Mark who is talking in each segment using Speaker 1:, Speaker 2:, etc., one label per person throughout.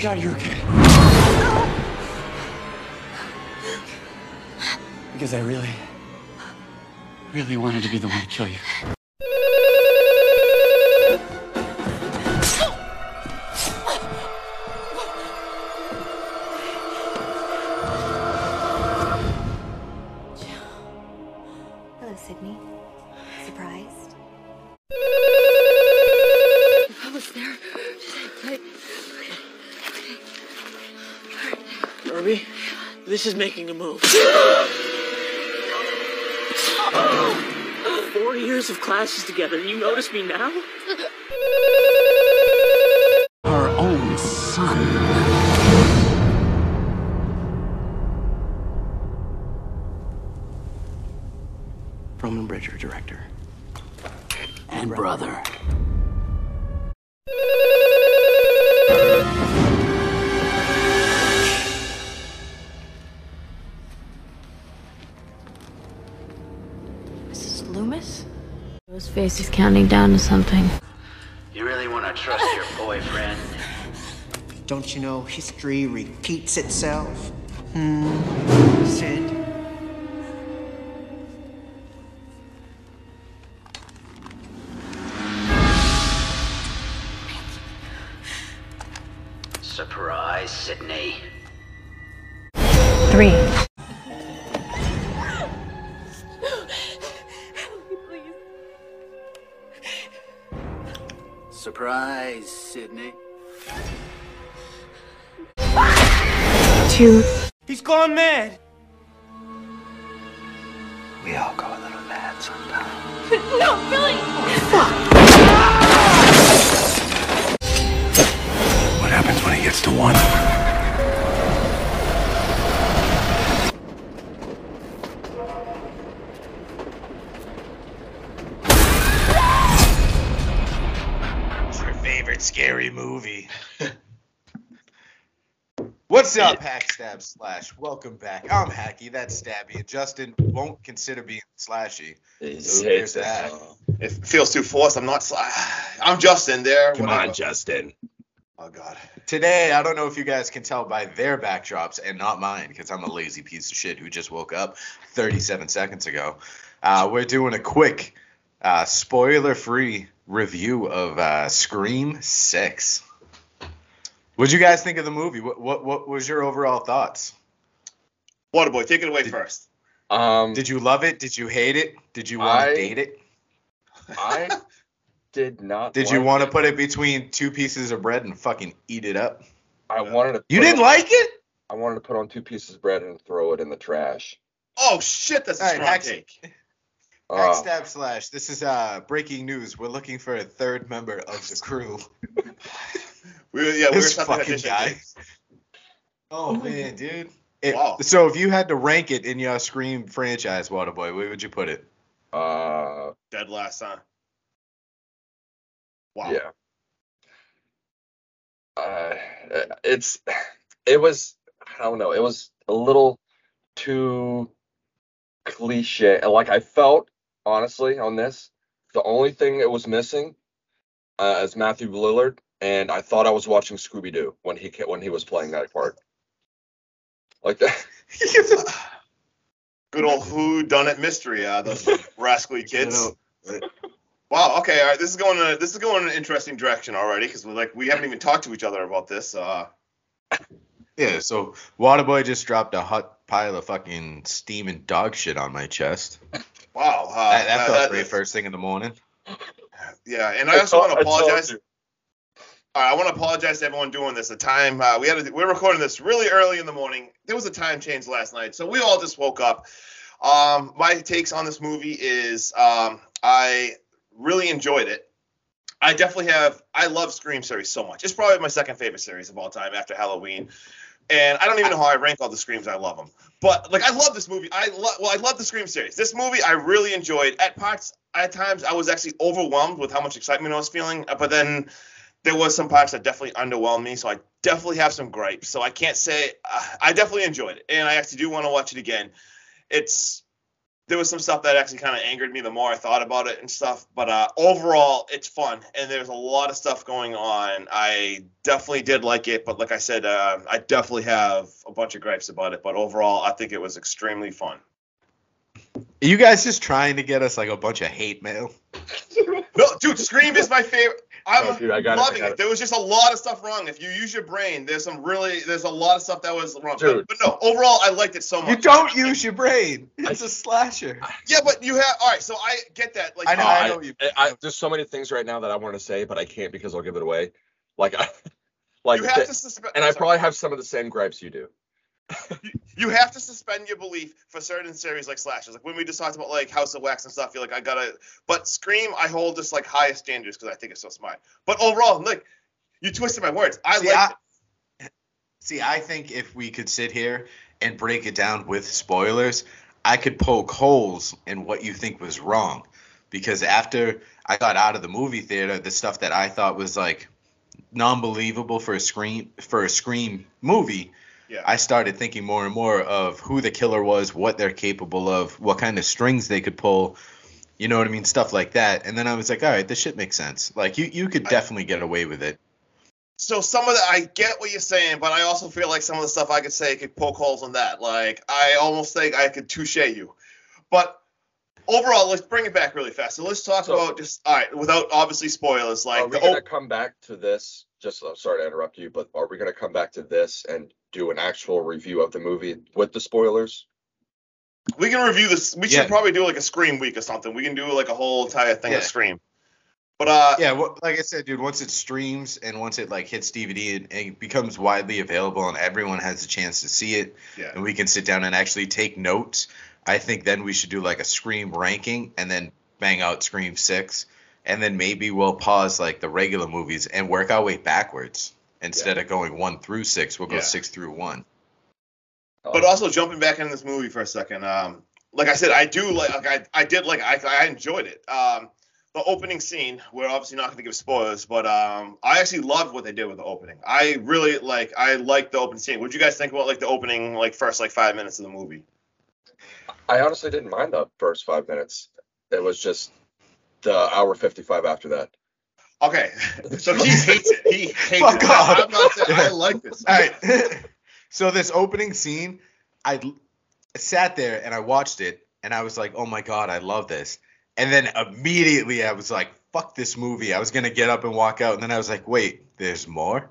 Speaker 1: God you're okay. Because I really, really wanted to be the one to kill you.
Speaker 2: This is making a move. Four years of classes together, and you notice me now?
Speaker 3: face is counting down to something.
Speaker 4: You really want to trust your boyfriend?
Speaker 5: Don't you know history repeats itself? Hmm. Sid. Gone mad.
Speaker 4: We all go a little mad sometimes.
Speaker 3: No, Billy!
Speaker 1: What happens when he gets to one?
Speaker 6: What's your favorite scary movie? What's up, Hack Stab Slash? Welcome back. I'm Hacky, that's Stabby, and Justin won't consider being slashy. So there's that.
Speaker 7: It feels too forced. I'm not. Sl- I'm Justin there.
Speaker 6: Come
Speaker 7: whatever.
Speaker 6: on,
Speaker 7: Justin. Oh God.
Speaker 6: Today, I don't know if you guys can tell by their backdrops and not mine, because I'm a lazy piece of shit who just woke up 37 seconds ago. Uh, we're doing a quick, uh, spoiler-free review of uh, Scream Six. What'd you guys think of the movie? What what, what was your overall thoughts?
Speaker 7: Waterboy, take it away first.
Speaker 8: Um,
Speaker 6: Did you love it? Did you hate it? Did you want to date it?
Speaker 8: I did not.
Speaker 6: Did you want to put it between two pieces of bread and fucking eat it up?
Speaker 8: I wanted to.
Speaker 6: You didn't
Speaker 8: on-
Speaker 6: like it?
Speaker 8: I wanted to put on two pieces of bread and throw it in the trash.
Speaker 7: Oh shit, that's a
Speaker 6: All right,
Speaker 7: strong
Speaker 6: Hack-
Speaker 7: take.
Speaker 6: Hack
Speaker 8: Uh,
Speaker 6: stab slash. This is uh breaking news. We're looking for a third member of the crew.
Speaker 7: We were, yeah, we were
Speaker 6: this
Speaker 7: something
Speaker 6: fucking
Speaker 7: addition.
Speaker 6: guy. Oh man, dude. It-
Speaker 7: Wow.
Speaker 6: So if you had to rank it in your Scream franchise, Waterboy, where would you put it?
Speaker 8: uh,
Speaker 7: Dead last, huh? Wow.
Speaker 8: yeah. Uh, it's it was I don't know. It was a little too cliche. Like I felt honestly on this, the only thing it was missing uh, is Matthew Lillard, and I thought I was watching Scooby Doo when he when he was playing that part. Like that.
Speaker 7: Good old who done it mystery. Uh, those rascally kids. Wow. Okay. All right. This is going. To, this is going in an interesting direction already because we like we haven't even talked to each other about this. Uh,
Speaker 6: Yeah. So Waterboy just dropped a hot pile of fucking steaming dog shit on my chest.
Speaker 7: wow. Uh,
Speaker 6: That, that
Speaker 7: uh,
Speaker 6: felt
Speaker 7: that-
Speaker 6: great first thing in the morning.
Speaker 7: Yeah, and I also want to
Speaker 8: I
Speaker 7: apologize. All right, I want to apologize to everyone doing this. The time uh, we had, to, we we're recording this really early in the morning. There was a time change last night, so we all just woke up. Um, my takes on this movie is um, I really enjoyed it. I definitely have. I love Scream series so much. It's probably my second favorite series of all time after Halloween. And I don't even know how I rank all the Screams. I love them, but like I love this movie. I love well, I love the Scream series. This movie I really enjoyed. At parts, at times, I was actually overwhelmed with how much excitement I was feeling. uh, But then there was some parts that definitely underwhelmed me. So I definitely have some gripes. So I can't say uh, I definitely enjoyed it, and I actually do want to watch it again. It's there was some stuff that actually kind of angered me the more I thought about it and stuff. But uh, overall, it's fun, and there's a lot of stuff going on. I definitely did like it, but like I said, uh, I definitely have a bunch of gripes about it. But overall, I think it was extremely fun.
Speaker 6: Are you guys just trying to get us like a bunch of hate mail?
Speaker 7: No, dude, Scream is my favorite. I'm
Speaker 8: Oh, dude, I got it, I
Speaker 7: loving
Speaker 8: got
Speaker 7: it,
Speaker 8: it.
Speaker 7: There was just a lot of stuff wrong. If you use your brain, there's some really, there's a lot of stuff that was wrong.
Speaker 8: Dude.
Speaker 7: But, but no, overall, I liked it so much.
Speaker 6: You don't use your brain. It's a slasher.
Speaker 7: Yeah, but you have. All right, so I get that. Like,
Speaker 6: I know, I
Speaker 8: I,
Speaker 6: know you-
Speaker 8: I, I- there's so many things right now that I want to say, but I can't because I'll give it away. Like, I, like,
Speaker 7: you have
Speaker 8: the-
Speaker 7: to suspend.
Speaker 8: and I
Speaker 7: sorry.
Speaker 8: probably have some of the same gripes you do.
Speaker 7: You have to suspend your belief for certain series like slashes. Like when we just talked about like House of Wax and stuff, you're like, I gotta. But Scream, I hold just like highest standards because I think it's so smart. But overall, like, you twisted my words. I like it.
Speaker 6: See, I think if we could sit here and break it down with spoilers, I could poke holes in what you think was wrong. Because after I got out of the movie theater, the stuff that I thought was like non-believable for a scream for a scream movie,
Speaker 7: Yeah.
Speaker 6: I started thinking more and more of who the killer was, what they're capable of, what kind of strings they could pull. You know what I mean? Stuff like that. And then I was like, all right, this shit makes sense. Like you, you could definitely get away with it.
Speaker 7: so some of the I get what you're saying, but I also feel like some of the stuff I could say could poke holes in that. Like I almost think I could touche you. But overall, let's bring it back really fast. So let's talk
Speaker 8: So-
Speaker 7: about just all right, without obviously spoilers. Like
Speaker 8: are we
Speaker 7: the
Speaker 8: gonna
Speaker 7: op-
Speaker 8: come back to this? Just uh, sorry to interrupt you, but are we gonna come back to this and do an actual review of the movie with the spoilers?
Speaker 7: we can review this. We should
Speaker 6: Yeah.
Speaker 7: probably do like a Scream week or something. We can do like a whole entire thing of
Speaker 6: Yeah.
Speaker 7: Scream. But uh,
Speaker 6: Yeah, well, like I said, dude, once it streams and once it like hits DVD and, and becomes widely available and everyone has a chance to see it,
Speaker 7: yeah,
Speaker 6: and we can sit down and actually take notes, I think then we should do like a Scream ranking and then bang out Scream six, and then maybe we'll pause like the regular movies and work our way backwards instead of going one through six. We'll go
Speaker 7: Yeah.
Speaker 6: six through one.
Speaker 7: but also jumping back into this movie for a second. Um, like I said, I do like, like I, I did like I, I enjoyed it. Um, the opening scene. We're obviously not going to give spoilers, but um, I actually loved what they did with the opening. I really like. I liked the opening scene. What would you guys think about like the opening, like first like five minutes of the movie?
Speaker 8: I honestly didn't mind the first five minutes. It was just the hour fifty-five after that.
Speaker 7: Okay, so he hates it. He hates
Speaker 6: Fuck
Speaker 7: it.
Speaker 6: off.
Speaker 7: I'm not saying I like this.
Speaker 6: All right. so this opening scene, I sat there and I watched it and I was like, "Oh my god, I love this." And then immediately I was like, "Fuck this movie." I was going to get up and walk out and then I was like, "Wait, there's more?"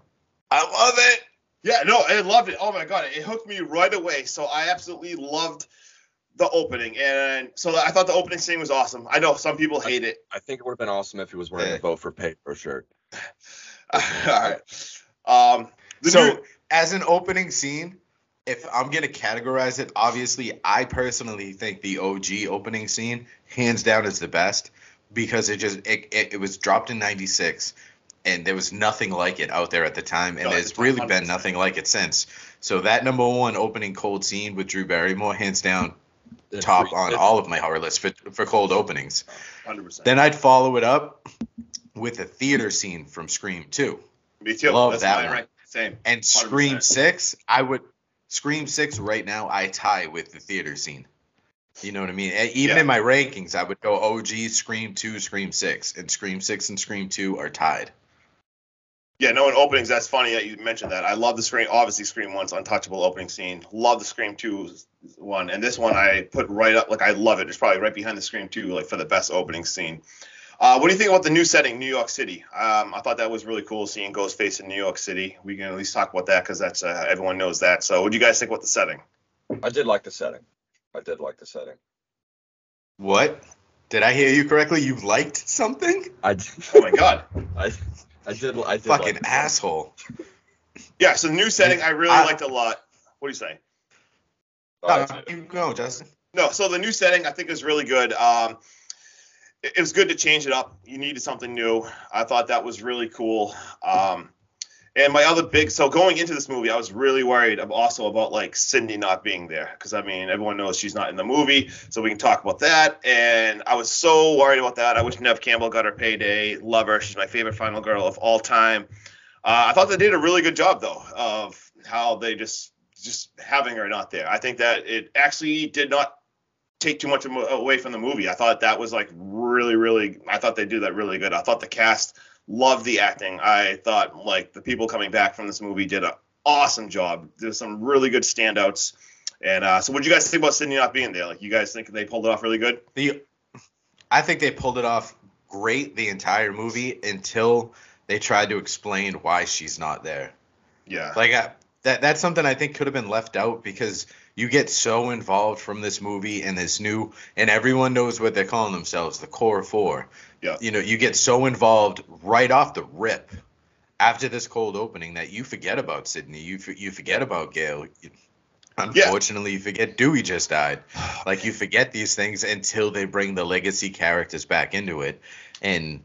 Speaker 6: I love it.
Speaker 7: Yeah, no, I loved it. Oh my god, it hooked me right away. So I absolutely loved the opening, and so I thought the opening scene was awesome. I know some people hate it.
Speaker 8: I think it would have been awesome if he was wearing
Speaker 6: Yeah.
Speaker 8: a vote for paper shirt.
Speaker 7: All right. Um,
Speaker 6: so,
Speaker 7: new-
Speaker 6: as an opening scene, if I'm going to categorize it, obviously I personally think the OG opening scene hands down is the best because it just it, it, it was dropped in 96 and there was nothing like it out there at the time and
Speaker 7: No,
Speaker 6: there's really been
Speaker 7: 100%.
Speaker 6: nothing like it since. So that number one opening cold scene with Drew Barrymore hands down
Speaker 8: It
Speaker 6: top on all of my horror lists for, for cold openings.
Speaker 7: 100%.
Speaker 6: Then I'd follow it up with a theater scene from Scream 2.
Speaker 7: Me too.
Speaker 6: love
Speaker 7: That's
Speaker 6: that one.
Speaker 7: rank. Same.
Speaker 6: And Scream
Speaker 7: 100%.
Speaker 6: 6, I would Scream 6 right now I tie with the theater scene. You know what I mean? Even
Speaker 7: Yeah.
Speaker 6: in my rankings, I would go OG, Scream 2, Scream 6, and Scream 6 and Scream 2 are tied.
Speaker 7: Yeah, no, in openings, that's funny that you mentioned that. I love the Scream, obviously Scream One's untouchable opening scene. Love the Scream Two one, and this one I put right up. Like I love it. It's probably right behind the Scream Two, like for the best opening scene. Uh, what do you think about the new setting, New York City? Um, I thought that was really cool seeing Ghostface in New York City. We can at least talk about that because that's uh, everyone knows that. So, what do you guys think about the setting?
Speaker 8: I did like the setting. I did like the setting.
Speaker 6: What? Did I hear you correctly? You liked something?
Speaker 8: I
Speaker 7: Oh my god.
Speaker 8: I, I did. I did
Speaker 6: Fucking
Speaker 8: like
Speaker 6: asshole.
Speaker 7: Yeah, so the new setting I really
Speaker 6: I-
Speaker 7: liked a lot. What do you say?
Speaker 6: No, keep going, Justin.
Speaker 7: No, so the new setting I think is really good. Um, it, it was good to change it up. You needed something new. I thought that was really cool. Um, and my other big, so going into this movie, I was really worried of also about like Sidney not being there because I mean everyone knows she's not in the movie, so we can talk about that. And I was so worried about that. I wish Nev Campbell got her payday. Love her. She's my favorite final girl of all time. Uh, I thought they did a really good job though of how they just just having her not there. I think that it actually did not take too much away from the movie. I thought that was like really, really. I thought they do that really good. I thought the cast loved the acting. I thought like the people coming back from this movie did an awesome job. There's some really good standouts. And uh, so, what do you guys think about Sidney not being there? Like, you guys think they pulled it off really good?
Speaker 6: The I think they pulled it off great the entire movie until they tried to explain why she's not there.
Speaker 7: Yeah.
Speaker 6: Like I, that that's something I think could have been left out because you get so involved from this movie and this new and everyone knows what they're calling themselves, the core four.
Speaker 7: Yeah.
Speaker 6: You know, you get so involved right off the rip after this cold opening that you forget about Sidney. You you forget about Gail. You- Unfortunately, you forget Dewey just died. Like you forget these things until they bring the legacy characters back into it, and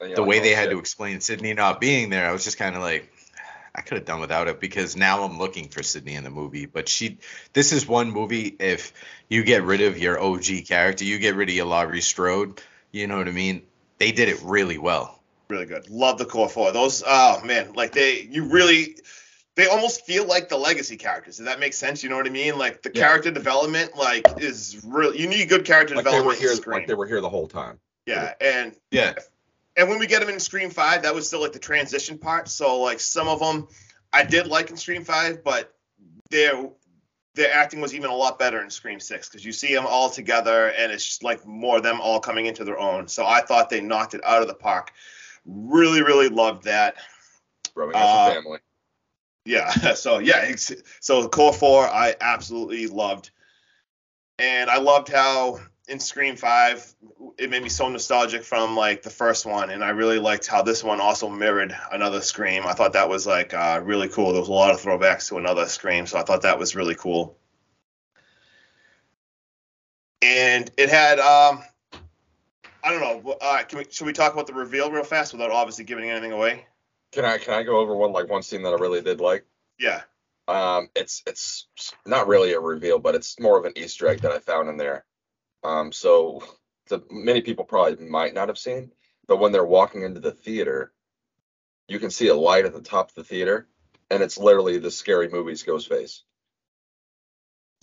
Speaker 8: And
Speaker 6: the
Speaker 8: like,
Speaker 6: way
Speaker 8: oh,
Speaker 6: they had to explain Sidney not being there, I was just kind of like, I could have done without it because now I'm looking for Sidney in the movie. But she, this is one movie. If you get rid of your OG character, you get rid of your Laurie Strode. You know what I mean? They did it really well.
Speaker 7: really good. Love the core four. Those oh man, like they you really they almost feel like the legacy characters. Does that make sense? You know what I mean? Like the
Speaker 8: Yeah.
Speaker 7: character development like is real you need good character
Speaker 8: like they were
Speaker 7: development
Speaker 8: here,
Speaker 7: in
Speaker 8: like they were here the whole time.
Speaker 7: yeah, and
Speaker 6: Yeah.
Speaker 7: And when we get them in Scream Five, that was still like the transition part. So like some of them I did like in Scream Five, but their their acting was even a lot better in Scream Six because you see them all together and it's just like more of them all coming into their own. So I thought they knocked it out of the park. Really, really loved that.
Speaker 8: Growing as
Speaker 7: Uh,
Speaker 8: a family.
Speaker 7: Yeah. So yeah. So core four, I absolutely loved, and I loved how in Scream Five, it made me so nostalgic from like the first one, and I really liked how this one also mirrored another Scream. I thought that was like uh, really cool. There was a lot of throwbacks to another Scream, so I thought that was really cool. And it had um, I don't know. Uh, can we should we talk about the reveal real fast without obviously giving anything away?
Speaker 8: Can I can I go over one like one scene that I really did like?
Speaker 7: Yeah.
Speaker 8: Um, it's it's not really a reveal, but it's more of an Easter egg that I found in there. Um, so the many people probably might not have seen, but when they're walking into the theater, you can see a light at the top of the theater, and it's literally the scary movies Ghostface.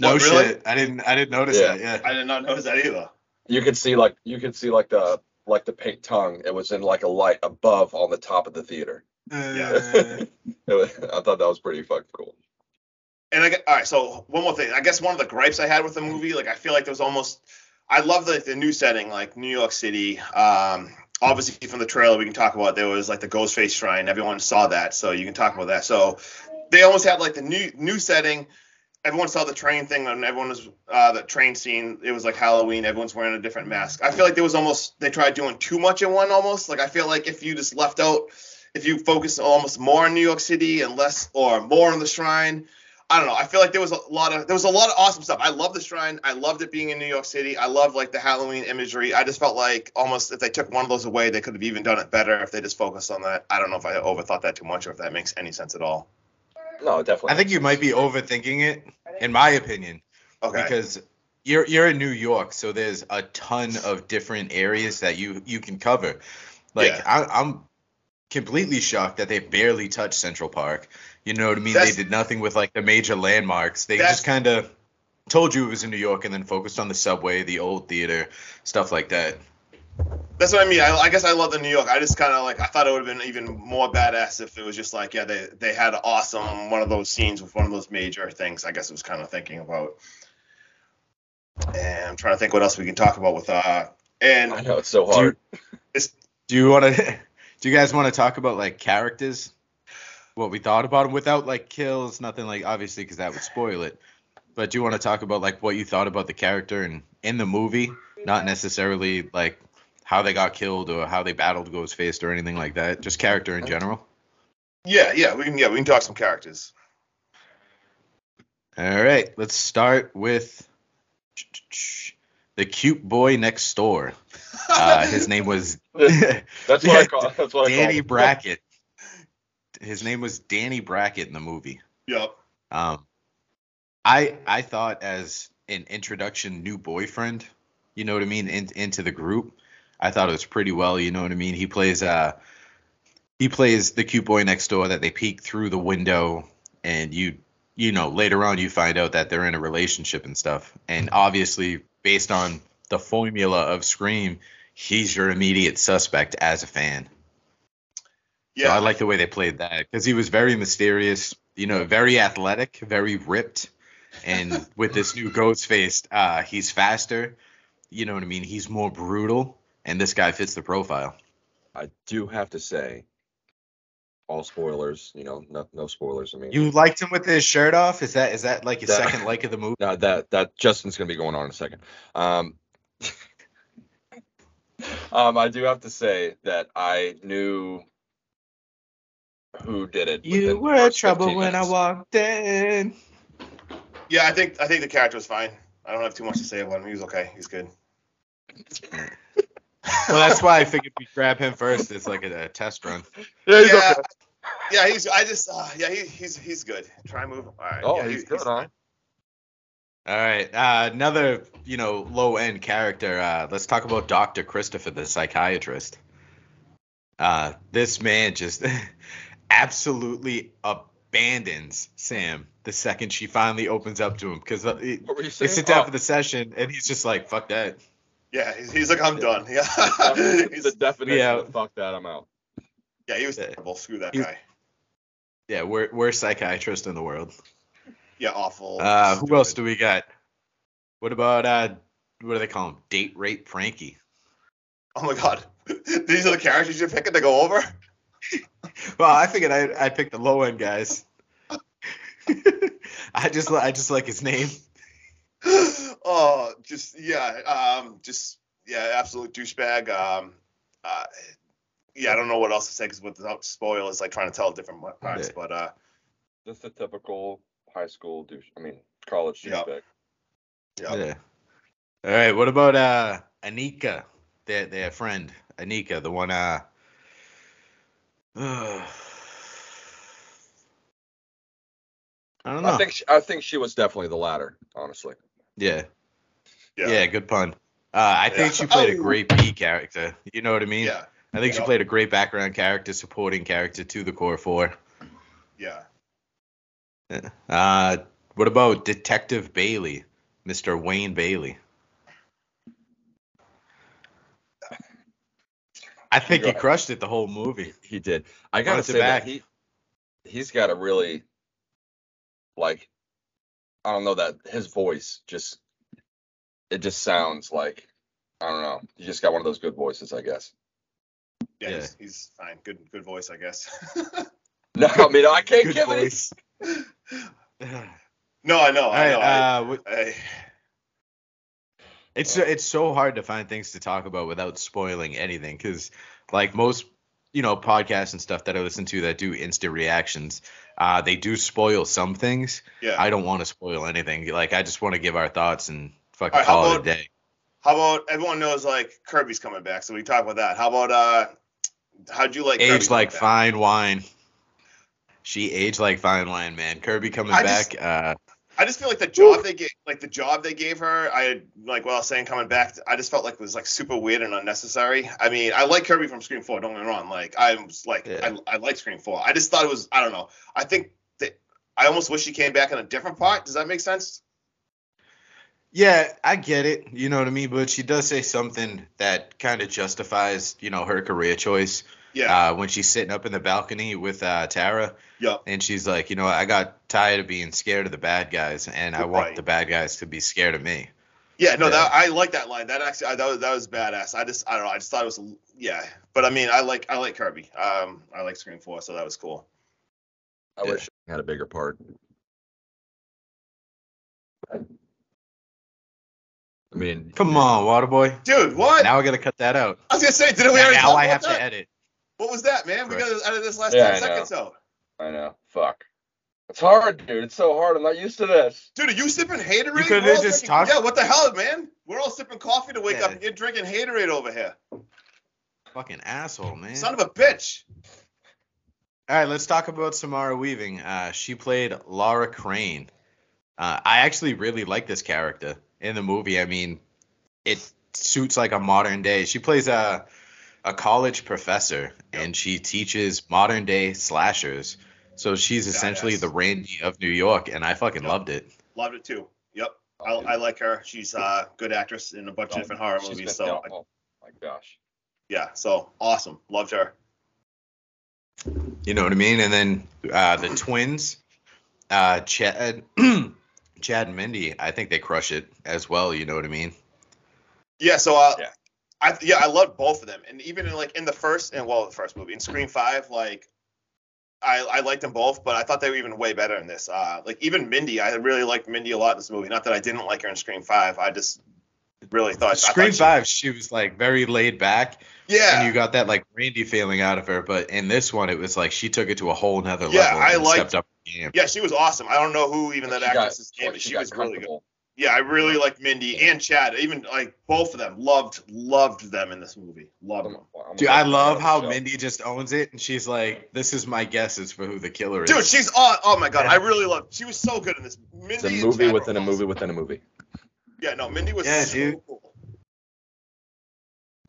Speaker 6: No
Speaker 7: What, really?
Speaker 6: shit. I didn't. I didn't notice
Speaker 8: Yeah.
Speaker 6: that. Yeah.
Speaker 7: I did not notice that either.
Speaker 8: You can see like you can see like the like the paint tongue. It was in like a light above on the top of the theater.
Speaker 6: Uh,
Speaker 8: It was- I thought that was pretty fucking cool.
Speaker 7: And I get, all right, so one more thing. I guess one of the gripes I had with the movie, like I feel like there was almost, I love the the new setting, like New York City. Um, obviously from the trailer we can talk about there was like the Ghostface shrine. Everyone saw that, so you can talk about that. So they almost had like the new new setting. Everyone saw the train thing, and everyone was uh, the train scene. It was like Halloween. Everyone's wearing a different mask. I feel like there was almost they tried doing too much in one. Almost like I feel like if you just left out, if you focus almost more on New York City and less or more on the shrine, I don't know. I feel like there was a lot of there was a lot of awesome stuff. I love the shrine. I loved it being in New York City. I love like the Halloween imagery. I just felt like almost if they took one of those away, they could have even done it better if they just focused on that. I don't know if I overthought that too much or if that makes any sense at all.
Speaker 8: No, definitely.
Speaker 6: I think you might be overthinking it, in my opinion,
Speaker 7: Okay.
Speaker 6: because you're you're in New York, so there's a ton of different areas that you you can cover. Like
Speaker 7: Yeah.
Speaker 6: I, I'm completely shocked that they barely touched Central Park. You know what I mean?
Speaker 7: That's-
Speaker 6: they did nothing with like the major landmarks. They just kind of told you it was in New York and then focused on the subway, the old theater, stuff like that.
Speaker 7: That's what I mean. I, I guess I love the New York. I just kind of like I thought it would have been even more badass if it was just like yeah they they had awesome one of those scenes with one of those major things. I guess it was kind of thinking about. And I'm trying to think what else we can talk about with uh and
Speaker 8: I know it's so hard.
Speaker 6: Do you want to? Do you guys want to talk about like characters? What we thought about them without like kills, nothing like obviously because that would spoil it. But do you want to talk about like what you thought about the character and in the movie, not necessarily like how they got killed or how they battled Ghostface or anything like that, just character in general.
Speaker 7: yeah yeah we can yeah we can talk some characters.
Speaker 6: All right, let's start with the cute boy next door. Uh, his name was
Speaker 8: That's what I call. That's what I
Speaker 6: Danny
Speaker 8: call. him.
Speaker 6: Brackett. His name was Danny Brackett in the movie.
Speaker 7: Yep.
Speaker 6: Um, I I thought as an introduction new boyfriend, you know what I mean, in, into the group. I thought it was pretty well, you know what I mean. He plays uh he plays the cute boy next door that they peek through the window, and you you know later on you find out that they're in a relationship and stuff. And obviously based on the formula of Scream, he's your immediate suspect as a fan.
Speaker 7: Yeah,
Speaker 6: So I like the way they played that because he was very mysterious, you know, very athletic, very ripped, and with this new Ghostface, uh, he's faster. You know what I mean? He's more brutal, and this guy fits the profile.
Speaker 8: I do have to say, all spoilers, you know, no, no spoilers. I mean,
Speaker 6: You liked him with his shirt off? Is that is that like your
Speaker 8: That-
Speaker 6: second like of the movie?
Speaker 8: No, that that Justin's gonna be going on in a second. Um, um, I do have to say that I knew who did it.
Speaker 6: You were
Speaker 8: first
Speaker 6: trouble
Speaker 8: 15
Speaker 6: when I walked in.
Speaker 7: yeah. I think I think the character was fine. I don't have too much to say about him. He was okay. He's good.
Speaker 6: Well, that's why I figured we'd grab him first. It's like a, a test run.
Speaker 8: Yeah, he's
Speaker 7: yeah,
Speaker 8: okay.
Speaker 7: yeah. He's. I just. Uh, yeah. He, he's. He's good. Try and move. All right.
Speaker 8: Oh,
Speaker 7: yeah,
Speaker 8: he's
Speaker 7: he-
Speaker 8: good, huh?
Speaker 6: All right, uh, another you know low end character. Uh, let's talk about Doctor Christopher, the psychiatrist. Uh, this man just absolutely abandons Sam the second she finally opens up to him because
Speaker 8: What were
Speaker 6: they sit down
Speaker 8: Oh,
Speaker 6: for the session and he's just like, "Fuck that."
Speaker 7: Yeah. He's, he's like I'm done. Yeah. he's,
Speaker 8: the definition
Speaker 6: Yeah.
Speaker 8: of fuck that, I'm out.
Speaker 7: yeah. He was
Speaker 6: Yeah.
Speaker 7: terrible. Screw that
Speaker 6: He's-
Speaker 7: guy.
Speaker 6: Yeah, we're we're psychiatrists in the world.
Speaker 7: Yeah. Awful.
Speaker 6: Uh, who else do we got? What about uh, what do they call him? Date rape Frankie.
Speaker 7: Oh my god. These are the characters you're picking to go over.
Speaker 6: Well, I figured I I picked the low end guys. I just I just like his name.
Speaker 7: oh, just yeah, um, just yeah, absolute douchebag. Um, uh, yeah, I don't know what else to say because without spoil, it's like trying to tell different parts.
Speaker 6: Yeah.
Speaker 7: But uh,
Speaker 8: Just a typical high school douche. I mean, college
Speaker 7: Yeah.
Speaker 8: douchebag.
Speaker 7: yeah,
Speaker 6: All right. What about uh Anika, their their friend Anika, the one uh. I don't know.
Speaker 8: I think she, I think she was definitely the latter, honestly.
Speaker 6: yeah.
Speaker 7: yeah,
Speaker 6: yeah, Good pun. Uh, I think
Speaker 7: Yeah.
Speaker 6: she played a
Speaker 7: Oh.
Speaker 6: great B character. You know what I mean?
Speaker 7: yeah,
Speaker 6: I think she played a great background character, supporting character to the core four.
Speaker 7: yeah.
Speaker 6: Uh, what about Detective Bailey, Mr. Wayne Bailey? I think he
Speaker 8: Go
Speaker 6: crushed it the whole movie.
Speaker 8: He did. I gotta
Speaker 6: Front to
Speaker 8: say that he he's got a really like I don't know that his voice just it just sounds like I don't know. He just got one of those good voices, I guess.
Speaker 7: Yeah,
Speaker 6: Yeah.
Speaker 7: He's, he's fine. Good, good voice, I guess.
Speaker 8: No, I mean I can't
Speaker 6: Good
Speaker 8: give it.
Speaker 7: no, I know,
Speaker 6: All
Speaker 7: I
Speaker 6: right,
Speaker 7: know. I,
Speaker 6: uh, wh-
Speaker 7: I,
Speaker 6: it's it's so hard to find things to talk about without spoiling anything because like most you know podcasts and stuff that I listen to that do instant reactions, uh, they do spoil some things.
Speaker 7: yeah.
Speaker 6: I don't want to spoil anything. Like I just want to give our thoughts and fucking
Speaker 7: right,
Speaker 6: call it a
Speaker 7: about-
Speaker 6: day.
Speaker 7: How about everyone knows like Kirby's coming back, so we talk about that. How about uh, how'd you like Kirby
Speaker 6: Aged like fine wine. She aged like fine wine, man. Kirby coming
Speaker 7: I
Speaker 6: back.
Speaker 7: just-
Speaker 6: uh,
Speaker 7: I just feel like the job they gave, like the job they gave her, I like what I was saying coming back. I just felt like it was like super weird and unnecessary. I mean, I like Kirby from Scream Four. Don't get me wrong. Like I was like,
Speaker 6: Yeah.
Speaker 7: I, I like Scream Four. I just thought it was. I don't know. I think that I almost wish she came back in a different part. Does that make sense?
Speaker 6: yeah, I get it. You know what I mean. But she does say something that kind of justifies, you know, her career choice.
Speaker 7: Yeah.
Speaker 6: Uh, when she's sitting up in the balcony with uh, Tara,
Speaker 7: yep.
Speaker 6: and she's like, you know, I got tired of being scared of the bad guys, and I want
Speaker 7: Right.
Speaker 6: the bad guys to be scared of me.
Speaker 7: Yeah. No,
Speaker 6: Yeah.
Speaker 7: that I like that line. That actually, I, that was that was badass. I just, I don't know. I just thought it was, yeah. But I mean, I like, I like Kirby. Um, I like Scream Four, so that was cool.
Speaker 8: I
Speaker 6: Yeah.
Speaker 8: wish I had a bigger part. I mean,
Speaker 6: Come on, Waterboy.
Speaker 7: Dude, what?
Speaker 6: Now I gotta cut that out.
Speaker 7: I was gonna say, didn't we already
Speaker 6: now
Speaker 7: talk
Speaker 6: I
Speaker 7: about
Speaker 6: have
Speaker 7: that?
Speaker 6: to edit.
Speaker 7: What was that, man? We
Speaker 6: Right.
Speaker 7: got to edit this last
Speaker 8: Yeah,
Speaker 7: 10
Speaker 8: I know.
Speaker 7: seconds out.
Speaker 8: I know. Fuck. It's hard, dude. It's so hard. I'm not used to this.
Speaker 7: Dude, are you sipping Haterade?
Speaker 6: You could've just talked-
Speaker 7: Yeah, what the hell, man? We're all sipping coffee to wake
Speaker 6: Yeah.
Speaker 7: up, and you're drinking Haterade over here.
Speaker 6: Fucking asshole, man.
Speaker 7: Son of a bitch.
Speaker 6: All right, let's talk about Samara Weaving. Uh, she played Laura Crane. Uh, I actually really like this character in the movie. I mean, it suits like a modern day. She plays a a college professor, and she teaches modern day slashers. So she's essentially
Speaker 7: Badass.
Speaker 6: the Randy of New York, and I fucking
Speaker 7: Yep.
Speaker 6: loved it.
Speaker 7: Loved it too. Yep. I, I like her. She's a good actress in a bunch of different horror movies.
Speaker 8: been-
Speaker 7: So
Speaker 8: yeah,
Speaker 7: I-
Speaker 8: oh my gosh.
Speaker 7: yeah, so awesome. Loved her.
Speaker 6: You know what I mean? And then uh, the twins, uh, Chad, Chad and Mindy. I think they crush it as well. You know what I mean?
Speaker 7: Yeah, so uh,
Speaker 8: Yeah.
Speaker 7: I yeah, I loved both of them, and even in like in the first and well, the first movie in Scream Five, like I I liked them both, but I thought they were even way better in this. Uh, like even Mindy, I really liked Mindy a lot in this movie. Not that I didn't like her in Scream Five, I just really thought I
Speaker 6: Scream
Speaker 7: thought she-
Speaker 6: Five, she was like very laid back,
Speaker 7: Yeah,
Speaker 6: and you got that like Randy feeling out of her. But in this one, it was like she took it to a whole nother
Speaker 7: Yeah,
Speaker 6: level.
Speaker 7: I
Speaker 6: and
Speaker 7: liked-
Speaker 6: stepped up the game.
Speaker 7: yeah, she was awesome. I don't know who even that
Speaker 8: She got-
Speaker 7: actress's name, but
Speaker 8: she
Speaker 7: she was really good.
Speaker 8: Comfortable.
Speaker 7: Yeah, I really liked Mindy and Chad. Even like both of them, loved loved them in this movie. Loved them.
Speaker 8: I'm
Speaker 6: Dude, I love how
Speaker 8: this.
Speaker 6: Mindy just owns it, and she's like, "This is my guesses for who the killer is."
Speaker 7: Dude, she's on. Oh my god, I really loved. She was so good in this. Mindy
Speaker 8: It's a movie
Speaker 7: Chad were
Speaker 8: within a
Speaker 7: awesome.
Speaker 8: movie within a movie.
Speaker 7: Yeah, no, Mindy was
Speaker 6: Yeah,
Speaker 7: so
Speaker 6: dude.
Speaker 7: cool.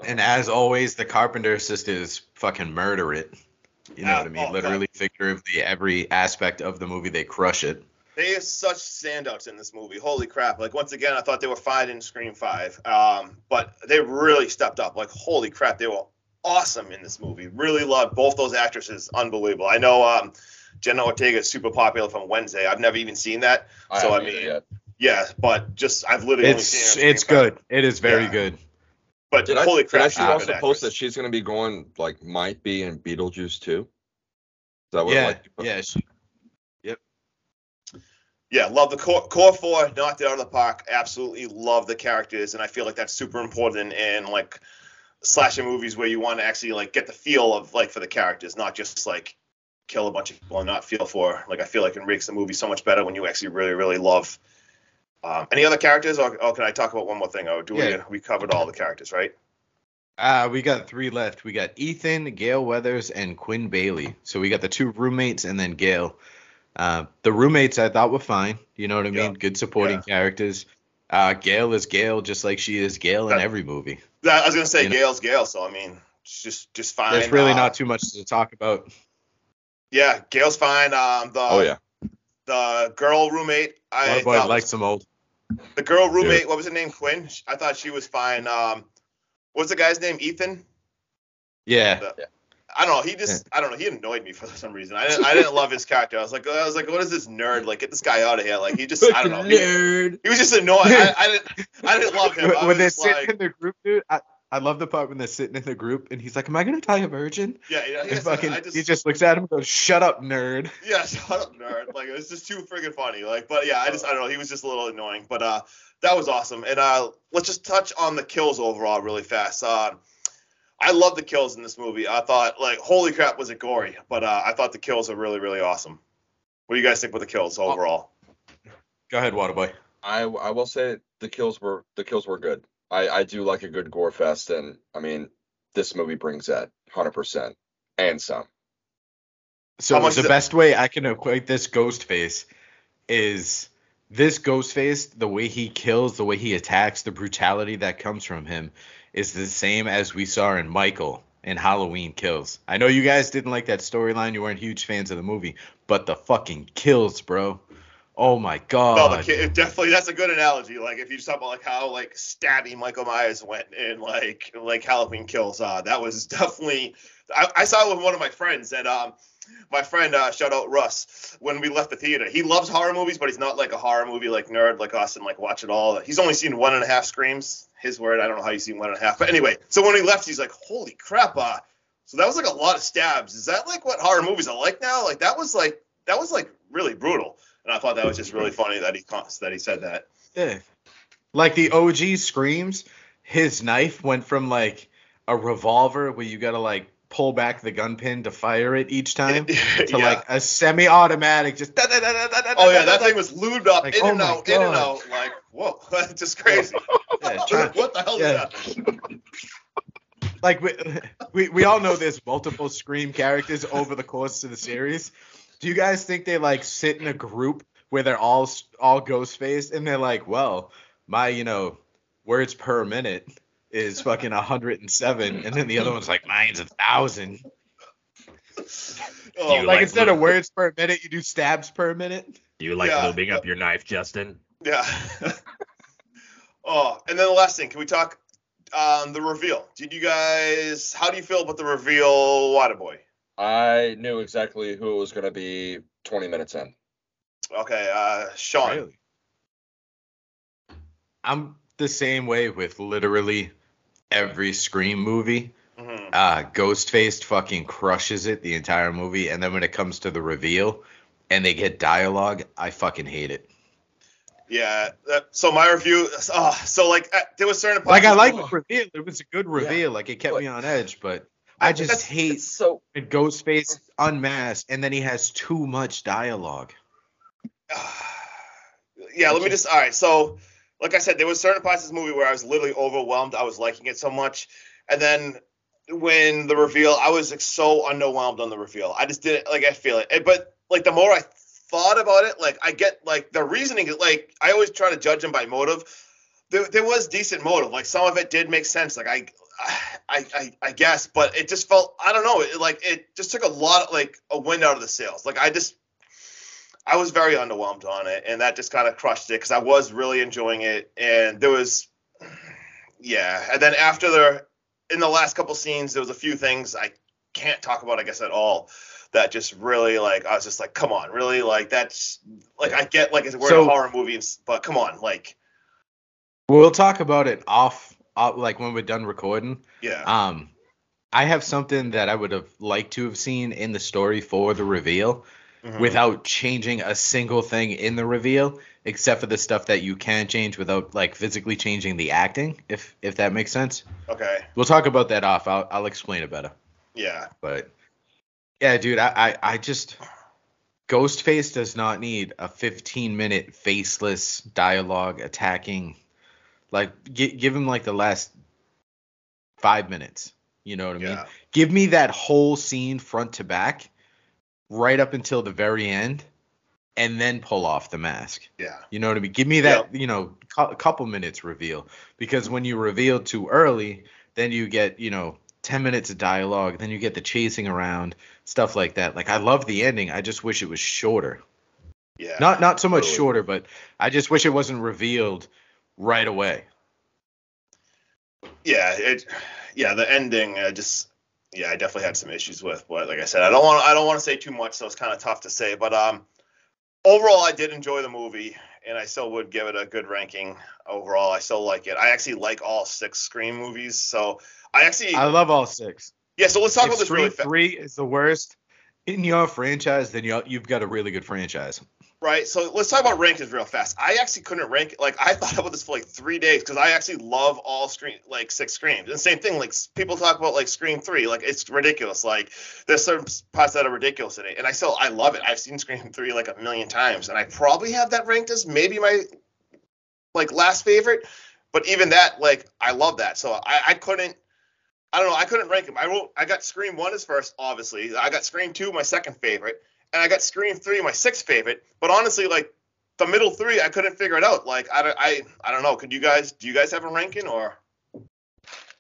Speaker 6: And as always, the Carpenter sisters fucking murder it. You know
Speaker 7: Yeah,
Speaker 6: what I mean?
Speaker 7: oh,
Speaker 6: Literally, figuratively, every aspect of the movie, they crush it.
Speaker 7: They are such standouts in this movie. Holy crap! Like once again, I thought they were fine in Scream Five, um, but they really stepped up. Like holy crap, they were awesome in this movie. Really loved both those actresses. Unbelievable. I know um, Jenna Ortega is super popular from Wednesday. I've never even seen that.
Speaker 8: I
Speaker 7: So, I mean,
Speaker 8: yet.
Speaker 7: Yeah, but just I've literally only
Speaker 6: It's
Speaker 7: seen her in
Speaker 6: it's
Speaker 7: Scream
Speaker 6: good. It is very
Speaker 7: Yeah.
Speaker 6: good.
Speaker 7: But
Speaker 8: Did I,
Speaker 7: holy
Speaker 8: did
Speaker 7: crap,
Speaker 8: I
Speaker 7: she's
Speaker 8: see
Speaker 7: a
Speaker 8: also
Speaker 7: good
Speaker 8: post that she's gonna be going like might be in Beetlejuice too? Is that what
Speaker 6: Yeah,
Speaker 8: like
Speaker 6: yeah. She,
Speaker 7: Yeah, love the core, core four, knocked it out of the park. Absolutely love the characters, and I feel like that's super important in like slasher movies where you want to actually like get the feel of like for the characters, not just like kill a bunch of people and not feel for. Like I feel like it makes the movie so much better when you actually really really love. Um, any other characters, or, or can I talk about one more thing? Oh, do
Speaker 6: Yeah.
Speaker 7: we we covered all the characters, right?
Speaker 6: Uh, we got three left. We got Ethan, Gail Weathers, and Quinn Bailey. So we got the two roommates and then Gail. Uh, the roommates I thought were fine. You know what I
Speaker 7: Yeah.
Speaker 6: mean? Good supporting characters. Uh, Gail is Gail, just like she is Gail in every movie.
Speaker 7: Yeah, I was gonna say
Speaker 6: You know-
Speaker 7: Gail's Gail, so I mean, it's just just fine.
Speaker 6: There's really
Speaker 7: Uh,
Speaker 6: not too much to talk about.
Speaker 7: Yeah, Gail's fine. Um, the
Speaker 8: Oh yeah.
Speaker 7: the girl roommate, I
Speaker 6: Boy,
Speaker 7: thought
Speaker 6: like some old.
Speaker 7: The girl roommate, what was her name? Quinn. I thought she was fine. Um, what's the guy's name? Ethan.
Speaker 6: Yeah.
Speaker 7: The- I don't know. He just, I don't know. He annoyed me for some reason. I didn't, I didn't love his character. I was like, I was like, what is this nerd? Like, get this guy out of here. Like, he just, I don't know. He,
Speaker 6: Nerd.
Speaker 7: he was just annoying. I, I didn't, I didn't love him.
Speaker 6: When they're sitting
Speaker 7: like,
Speaker 6: in the group, dude, I, I love the part when they're sitting in the group and he's like, "Am I gonna tie a virgin?"
Speaker 7: yeah, yeah.
Speaker 6: And
Speaker 7: He just,
Speaker 6: fucking,
Speaker 7: I just,
Speaker 6: he just looks at him and goes, "Shut up, nerd."
Speaker 7: yeah, shut up, nerd. Like, it was just too freaking funny. Like, but yeah, I just, I don't know. He was just a little annoying. But uh, that was awesome. And uh, let's just touch on the kills overall really fast. Uh, I love the kills in this movie. I thought, like, holy crap, was it gory? But uh, I thought the kills are really, really awesome. What do you guys think with the kills overall?
Speaker 6: Go ahead, Waterboy.
Speaker 8: I I will say the kills were the kills were good. I I do like a good gore fest, and I mean this movie brings that hundred percent and some.
Speaker 6: So the
Speaker 7: is it-
Speaker 6: best way I can equate this ghost face is this ghost face, the way he kills, the way he attacks, the brutality that comes from him is the same as we saw in Michael in Halloween Kills. I know you guys didn't like that storyline, you weren't huge fans of the movie, but the fucking kills, bro. Oh my god.
Speaker 7: No, the ki- it definitely that's a good analogy. Like if you just talk about like how like stabby Michael Myers went in like like Halloween Kills, uh, that was definitely. I, I saw it with one of my friends, and um, my friend uh, shout out Russ when we left the theater. He loves horror movies, but he's not like a horror movie like nerd like us and like watch it all. He's only seen one and a half screams. His word. I don't know how you seen one and a half, but anyway. So when he left, he's like, "Holy crap!" Uh, so that was like a lot of stabs. Is that like what horror movies are like now? Like that was like that was like really brutal. And I thought that was just really funny that he that he said that.
Speaker 6: Yeah. Like the OG screams, his knife went from like a revolver where you gotta like pull back the gun pin to fire it each time to
Speaker 7: Yeah.
Speaker 6: like a semi-automatic just da, da, da, da, da,
Speaker 7: Oh yeah, that thing was lubed up,
Speaker 6: Like,
Speaker 7: in
Speaker 6: oh
Speaker 7: and out, in and
Speaker 6: God.
Speaker 7: out. Like, whoa, that's just crazy.
Speaker 6: Yeah, try-
Speaker 7: what the hell
Speaker 6: yeah.
Speaker 7: is that?
Speaker 6: like we, we we all know there's multiple scream characters over the course of the series. Do you guys think they like sit in a group where they're all all ghost faced and they're like, well, my you know words per minute is fucking 107, and then the other one's like mine's a thousand.
Speaker 7: Oh,
Speaker 6: Like, instead of words per minute, you do stabs per minute.
Speaker 9: Do you like
Speaker 7: Yeah.
Speaker 9: lubing up your knife, Justin?
Speaker 7: yeah. Oh, and then the last thing, can we talk um, the reveal? Did you guys? How do you feel about the reveal, Waterboy?
Speaker 8: I knew exactly who it was going to be 20 minutes in.
Speaker 7: Okay, uh, Sean.
Speaker 6: Really? I'm the same way with literally every Scream movie.
Speaker 7: Mhm.
Speaker 6: Uh, Ghostface fucking crushes it the entire movie, and then when it comes to the reveal and they get dialogue, I fucking hate it.
Speaker 7: Yeah. That, so my review. Oh, so like uh, there was certain.
Speaker 6: Like I like the reveal, it was a good reveal, like it kept me on edge, but I just hate
Speaker 8: It's so
Speaker 6: when Ghostface unmasked and then he has too much dialogue.
Speaker 7: yeah, let me just. All right, so like I said, there was certain parts of this movie where I was literally overwhelmed. I was liking it so much, and then when the reveal, I was like, so underwhelmed on the reveal. I just didn't like. I feel it, but like the more I thought about it, like I get like the reasoning. Like I always try to judge them by motive. There, there was decent motive. Like some of it did make sense. Like I. I, I, I guess, but it just felt I don't know. It, like it just took a lot, like a wind out of the sails. Like I just I was very underwhelmed on it, and that just kind of crushed it because I was really enjoying it, and there was, yeah, and then after the, in the last couple scenes, there was a few things I can't talk about, I guess, at all. That just really like I was just like, come on, really like that's like I get like it's we're in a horror movie, but come on, like
Speaker 6: We'll talk about it off, off like when we're done recording.
Speaker 7: yeah,
Speaker 6: Um, I have something that I would have liked to have seen in the story for the reveal
Speaker 7: Mhm.
Speaker 6: without changing a single thing in the reveal, except for the stuff that you can change without like physically changing the acting. If if that makes sense,
Speaker 7: okay,
Speaker 6: we'll talk about that off. I'll I'll explain it better.
Speaker 7: yeah,
Speaker 6: But yeah, dude, I I, I just Ghostface does not need a 15 minute faceless dialogue attacking. Like, gi- give him like the last five minutes. You know what I mean?
Speaker 7: yeah,
Speaker 6: Give me that whole scene front to back, right up until the very end, and then pull off the mask.
Speaker 7: yeah,
Speaker 6: You know what I mean? Give me that, you know, cou- couple minutes reveal because when you reveal too early, then you get, you know, 10 minutes of dialogue, then you get the chasing around, stuff like that. Like I love the ending. I just wish it was shorter.
Speaker 7: yeah.
Speaker 6: Not not so much
Speaker 7: Totally.
Speaker 6: shorter, but I just wish it wasn't revealed right away.
Speaker 7: yeah it yeah the ending uh, just yeah i definitely had some issues with but like i said i don't want i don't want to say too much so it's kind of tough to say but um overall i did enjoy the movie and i still would give it a good ranking overall i still like it i actually like all six scream movies so i actually
Speaker 6: I love all six.
Speaker 7: yeah so let's talk
Speaker 6: If
Speaker 7: about this
Speaker 6: Scream
Speaker 7: really fast
Speaker 6: 3 is the worst in your franchise, then you you've got a really good franchise.
Speaker 7: Right? So let's talk about rankings real fast. I actually couldn't rank like I thought about this for like three days because I actually love all screen like six screams. And same thing, like people talk about like Scream three, like it's ridiculous. Like there's certain s- parts that are ridiculous in it, and I still I love it. I've seen Scream three like a million times, and I probably have that ranked as maybe my like last favorite. But even that, like I love that. So I, I couldn't. I don't know. I couldn't rank them. I wrote. I got Scream one as first, obviously. I got Scream two, my second favorite, and I got Scream three, my sixth favorite. But honestly, like the middle three, I couldn't figure it out. Like I, don't- I, I don't know. Could you guys? Do you guys have a ranking or?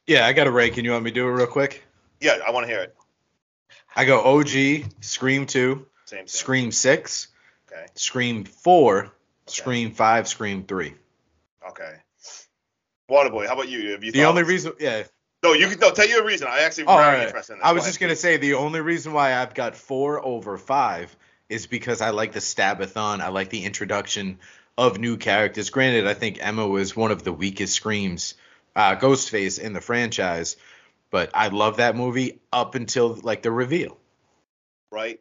Speaker 6: Yeah, I got a ranking. You want me to do it real quick?
Speaker 7: Yeah, I want to hear it.
Speaker 6: I go OG, Scream 2,
Speaker 7: Same.
Speaker 6: Scream 6,
Speaker 7: Okay.
Speaker 6: Scream 4, Scream 5, Scream 3.
Speaker 7: Okay. Waterboy, how about you? Have you
Speaker 6: The only reason, yeah.
Speaker 7: No, you can no tell you a reason. I actually
Speaker 6: Oh, right.
Speaker 7: interested in this.
Speaker 6: I was
Speaker 7: Go
Speaker 6: just
Speaker 7: ahead.
Speaker 6: gonna say the only reason why I've got four over five is because I like the stabathon. I like the introduction of new characters. Granted, I think Emma was one of the weakest screams, uh, Ghostface in the franchise, but I love that movie up until like the reveal.
Speaker 7: right?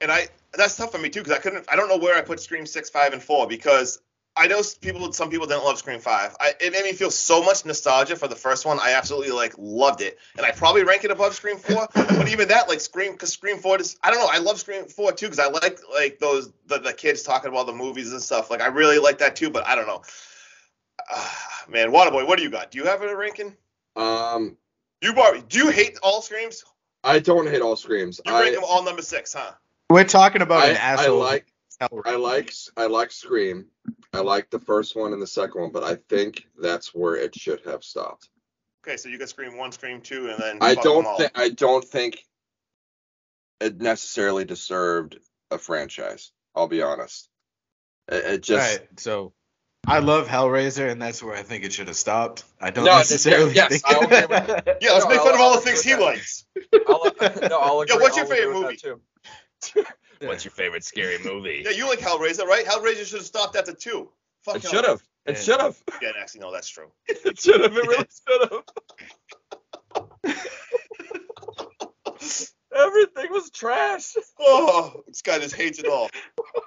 Speaker 7: And I that's tough for me too because I couldn't. I don't know where I put Scream six, five, and four because I know people. Some people didn't love Scream five. I, it made me feel so much nostalgia for the first one. I absolutely like loved it, and I probably rank it above Scream four. but even that, like Scream, because Scream four is. I don't know. I love Scream four too because I like like those the, the kids talking about the movies and stuff. Like I really like that too. But I don't know. Ah, man, Waterboy, what do you got? Do you have a ranking?
Speaker 8: Um,
Speaker 7: You Barbie, do you hate all screams?
Speaker 8: I don't hate all screams.
Speaker 7: You rank
Speaker 8: I,
Speaker 7: them all number six, huh?
Speaker 6: We're talking about
Speaker 8: I,
Speaker 6: an
Speaker 8: I like I like I like Scream. I like the first one and the second one, but I think that's where it should have stopped.
Speaker 7: Okay, so you got Scream one, Scream two, and then
Speaker 8: I don't
Speaker 7: all.
Speaker 8: think I don't think it necessarily deserved a franchise. I'll be honest. It, it just
Speaker 6: right, so I love Hellraiser, and that's where I think it should have stopped. I don't
Speaker 8: No,
Speaker 6: necessarily
Speaker 8: yes,
Speaker 6: think.
Speaker 8: I agree with
Speaker 7: Yeah, let's
Speaker 8: No,
Speaker 7: make
Speaker 8: I'll-
Speaker 7: fun of all
Speaker 8: I'll
Speaker 7: the things he likes.
Speaker 8: I'll, no, I'll agree.
Speaker 7: what's your
Speaker 8: I'll
Speaker 7: favorite
Speaker 8: with
Speaker 7: movie?
Speaker 9: What's your favorite scary movie?
Speaker 7: Yeah, you like Hellraiser, right? Hellraiser should have stopped after two. Fuck
Speaker 8: It should have. It should have.
Speaker 7: Yeah, actually, no, that's true.
Speaker 8: It should have. It really should have. Everything was trash.
Speaker 7: Oh, this guy just hates it all.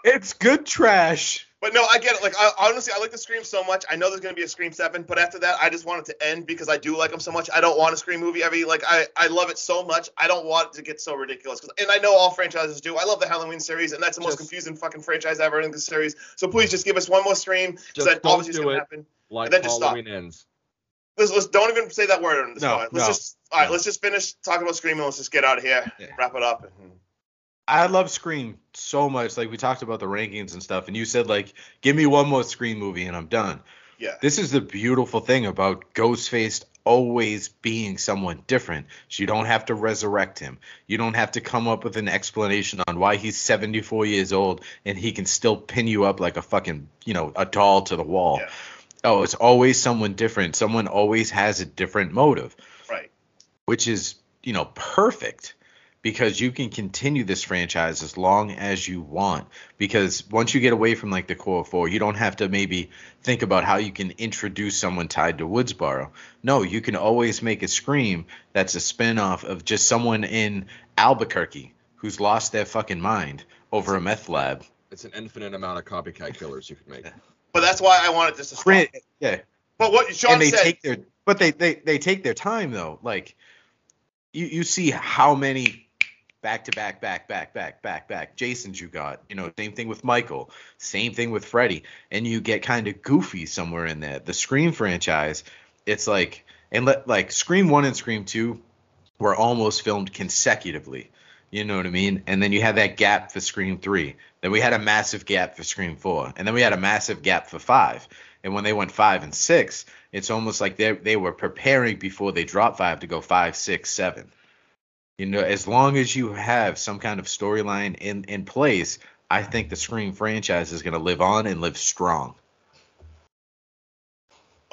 Speaker 6: it's good trash.
Speaker 7: But no, I get it. Like, I, honestly, I like the Scream so much. I know there's gonna be a Scream Seven, but after that, I just want it to end because I do like them so much. I don't want a Scream movie every like. I I love it so much. I don't want it to get so ridiculous. 'Cause- and I know all franchises do. I love the Halloween series, and that's the most
Speaker 8: Just-
Speaker 7: confusing fucking franchise ever in this series. So please just give us one more Scream.
Speaker 8: Just
Speaker 7: Because that
Speaker 8: don't
Speaker 7: obviously is
Speaker 8: do
Speaker 7: gonna
Speaker 8: it.
Speaker 7: happen.
Speaker 8: Like
Speaker 7: And then just stop.
Speaker 8: Ends.
Speaker 7: Let's, let's don't even say that word on this
Speaker 6: No,
Speaker 7: pod. Let's
Speaker 6: no,
Speaker 7: just all right.
Speaker 6: no.
Speaker 7: Let's just finish talking about Scream and let's just get out of here.
Speaker 6: Yeah.
Speaker 7: Wrap it up.
Speaker 6: I love Scream so much. Like we talked about the rankings and stuff, and you said like, give me one more Scream movie and I'm done.
Speaker 7: Yeah.
Speaker 6: This is the beautiful thing about Ghostface always being someone different. So you don't have to resurrect him. You don't have to come up with an explanation on why he's 74 years old and he can still pin you up like a fucking, you know, a doll to the wall.
Speaker 7: Yeah.
Speaker 6: Oh, it's always someone different. Someone always has a different motive,
Speaker 7: Right.
Speaker 6: which is, you know, perfect because you can continue this franchise as long as you want because once you get away from like the core four you don't have to maybe think about how you can introduce someone tied to woodsboro no you can always make a scream that's a spin-off of just someone in albuquerque who's lost their fucking mind over a meth lab
Speaker 8: It's an infinite amount of copycat killers you can make.
Speaker 7: But that's why I wanted this to stop.
Speaker 6: Yeah.
Speaker 7: But what Sean
Speaker 6: and they
Speaker 7: said.
Speaker 6: take their but they, they they take their time though. Like you you see how many back to back back back back back back jasons you got. You know same thing with michael. Same thing with freddy and you get kind of goofy somewhere in there the scream franchise it's like and let like scream 1 and scream 2 were almost filmed consecutively. You know what i mean? And then you have that gap for scream 3 then we had a massive gap for scream 4 and then we had a massive gap for 5 and when they went 5 and 6 it's almost like they they were preparing before they dropped 5 to go five, six, seven. you know as long as you have some kind of storyline in in place i think the scream franchise is going to live on and live strong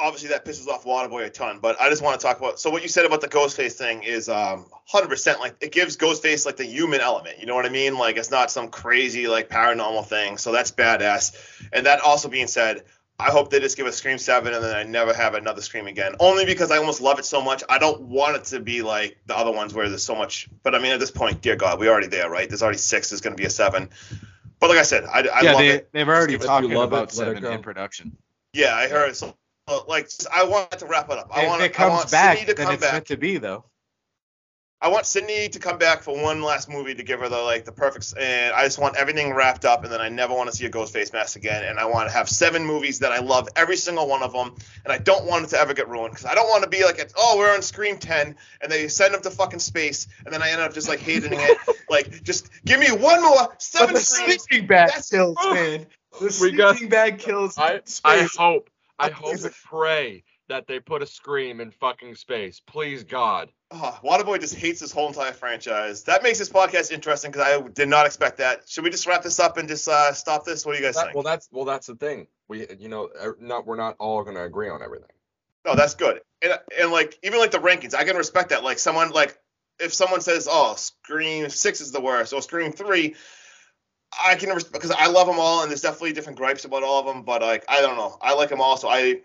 Speaker 7: obviously that pisses off Waterboy a ton, but I just want to talk about. So what you said about the Ghostface thing is um 100% like it gives Ghostface like the human element. You know what I mean? Like it's not some crazy like paranormal thing. So that's badass. And that also being said, I hope they just give a Scream 7 and then I never have another Scream again. Only because I almost love it so much. I don't want it to be like the other ones where there's so much. But I mean, at this point, dear God, we're already there, right? There's already six. There's going to be a seven. But like I said, I, I
Speaker 6: yeah
Speaker 7: love
Speaker 6: they,
Speaker 7: it.
Speaker 6: they've already
Speaker 8: If you
Speaker 6: talking about
Speaker 8: it
Speaker 6: seven in production
Speaker 7: Yeah, I heard. So, like, I want to wrap it up. I
Speaker 6: if
Speaker 7: want,
Speaker 6: it
Speaker 7: I
Speaker 6: comes
Speaker 7: want
Speaker 6: back
Speaker 7: Sidney to
Speaker 6: then
Speaker 7: come
Speaker 6: it's
Speaker 7: back.
Speaker 6: meant to be though
Speaker 7: I want Sidney to come back for one last movie to give her the like the perfect. And I just want everything wrapped up, and then I never want to see a Ghostface mask again. And I want to have seven movies that I love every single one of them, and I don't want it to ever get ruined because I don't want to be like, it's, oh, we're on Scream Ten, and they send them to fucking space, and then I end up just like hating it. like, just give me one more seven
Speaker 6: but the
Speaker 7: screams.
Speaker 6: sleeping bag kills man the
Speaker 8: We
Speaker 6: sleeping
Speaker 8: got-
Speaker 6: bag kills
Speaker 8: I I hope I hope and pray that they put a scream in fucking space. Please God.
Speaker 7: Oh, Waterboy just hates this whole entire franchise. That makes this podcast interesting because I did not expect that. Should we just wrap this up and just uh, stop this? What do you guys
Speaker 8: That-
Speaker 7: think?
Speaker 8: well, that's well, that's the thing. We you know er, not we're not all gonna agree on everything.
Speaker 7: No, that's good. And and like even like the rankings, I can respect that. Like someone like if someone says, "Oh, Scream Six is the worst," or Scream Three, I can because I love them all, and there's definitely different gripes about all of them. But like I don't know, I like them all, so I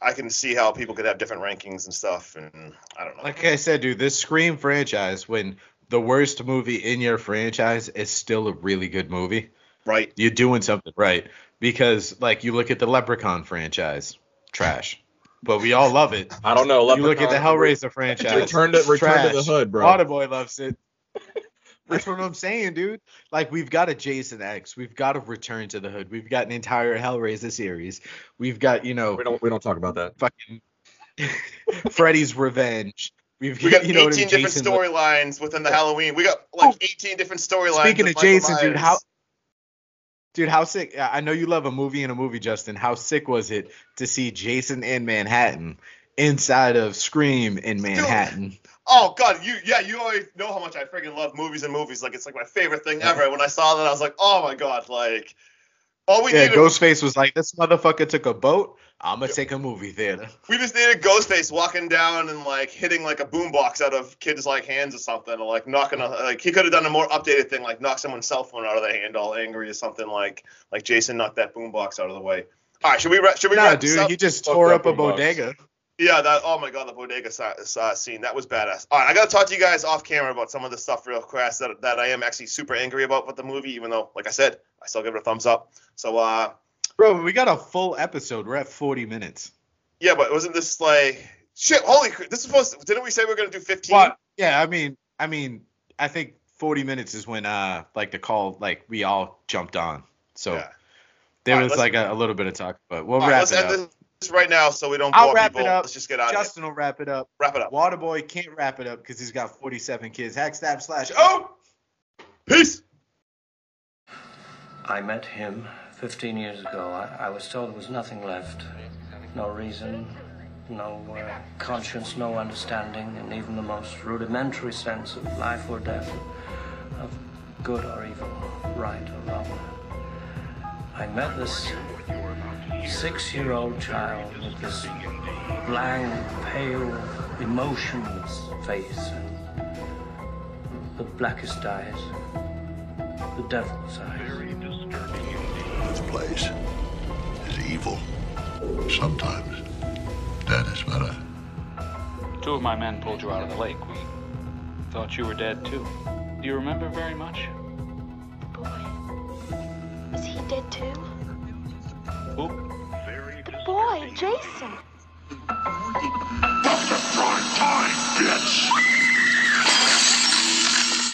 Speaker 7: I can see how people could have different rankings and stuff. And I don't know.
Speaker 6: Like I said, dude, this Scream franchise, when the worst movie in your franchise is still a really good movie,
Speaker 7: right?
Speaker 6: you're doing something right. Because, like, you look at the Leprechaun franchise, trash. But we all love it.
Speaker 8: I don't know.
Speaker 6: you look at the
Speaker 8: Leprechaun-
Speaker 6: Hellraiser franchise.
Speaker 8: Return to return to the
Speaker 6: trash.
Speaker 8: hood, bro.
Speaker 6: Waterboy loves it. That's what I'm saying, dude. Like we've got a Jason X, we've got a Return to the Hood, we've got an entire Hellraiser series, we've got you know
Speaker 8: We don't we don't talk about that.
Speaker 6: fucking Freddy's Revenge. We've
Speaker 7: We got
Speaker 6: you know
Speaker 7: 18
Speaker 6: what I mean,
Speaker 7: different storylines within the Halloween. We got like 18 different storylines.
Speaker 6: Speaking
Speaker 7: with
Speaker 6: of
Speaker 7: Michael
Speaker 6: Jason, dude, how dude, how sick? I know you love a movie in a movie, Justin. How sick was it to see Jason in Manhattan inside of Scream in Manhattan?
Speaker 7: Oh God, you yeah, you always know how much I freaking love movies and movies. Like it's like my favorite thing ever. When I saw that, I was like, oh my God, like All we
Speaker 6: yeah,
Speaker 7: needed,
Speaker 6: Ghostface was like, "This motherfucker took a boat. I'm gonna take a movie theater."
Speaker 7: we just needed Ghostface walking down and like hitting like a boombox out of kids' like hands or something, or like knocking a like he could have done a more updated thing, like knock someone's cell phone out of their hand, all angry or something, like like Jason knocked that boombox out of the way. All right, should we should we
Speaker 6: Nah, dude,
Speaker 7: up?
Speaker 6: he just tore
Speaker 8: that
Speaker 6: up a bodega.
Speaker 7: Yeah, that. Oh my god, the bodega uh, scene that was badass. All right, I gotta talk to you guys off camera about some of the stuff real fast that that I am actually super angry about with the movie, even though, like I said, I still give it a thumbs up. So, uh,
Speaker 6: Bro, we got a full episode. We're at 40 minutes.
Speaker 7: yeah, but wasn't this like shit? Holy, this is supposed. To, didn't we say we are gonna do 15?
Speaker 6: What? Yeah, I mean, I mean, I think 40 minutes is when uh like the call like we all jumped on. So
Speaker 7: Yeah.
Speaker 6: there
Speaker 7: right,
Speaker 6: was like a, a little bit of talk, but we'll
Speaker 7: right,
Speaker 6: wrap
Speaker 7: let's
Speaker 6: it up.
Speaker 7: this right now so we don't
Speaker 6: I'll wrap
Speaker 7: people.
Speaker 6: it up.
Speaker 7: Let's just get out of here.
Speaker 6: Justin will wrap it up.
Speaker 7: Wrap it up.
Speaker 6: Waterboy can't wrap it up because he's got 47 kids. Hack stab slash. Oh,
Speaker 7: Peace.
Speaker 9: I met him 15 years ago. I, I was told there was nothing left. No reason, no uh, conscience, no understanding, and even the most rudimentary sense of life or death, of good or evil, right or wrong. I met this six year old child with this blank, pale, emotionless face and the blackest eyes, the devil's eyes.
Speaker 10: This place is evil. Sometimes dead is better.
Speaker 11: Two of my men pulled you out of the lake. We thought you were dead too. Do you remember very much? The Boy.
Speaker 12: Is he dead too?
Speaker 11: Who?
Speaker 12: Boy, Jason.
Speaker 10: Prime time, bitch!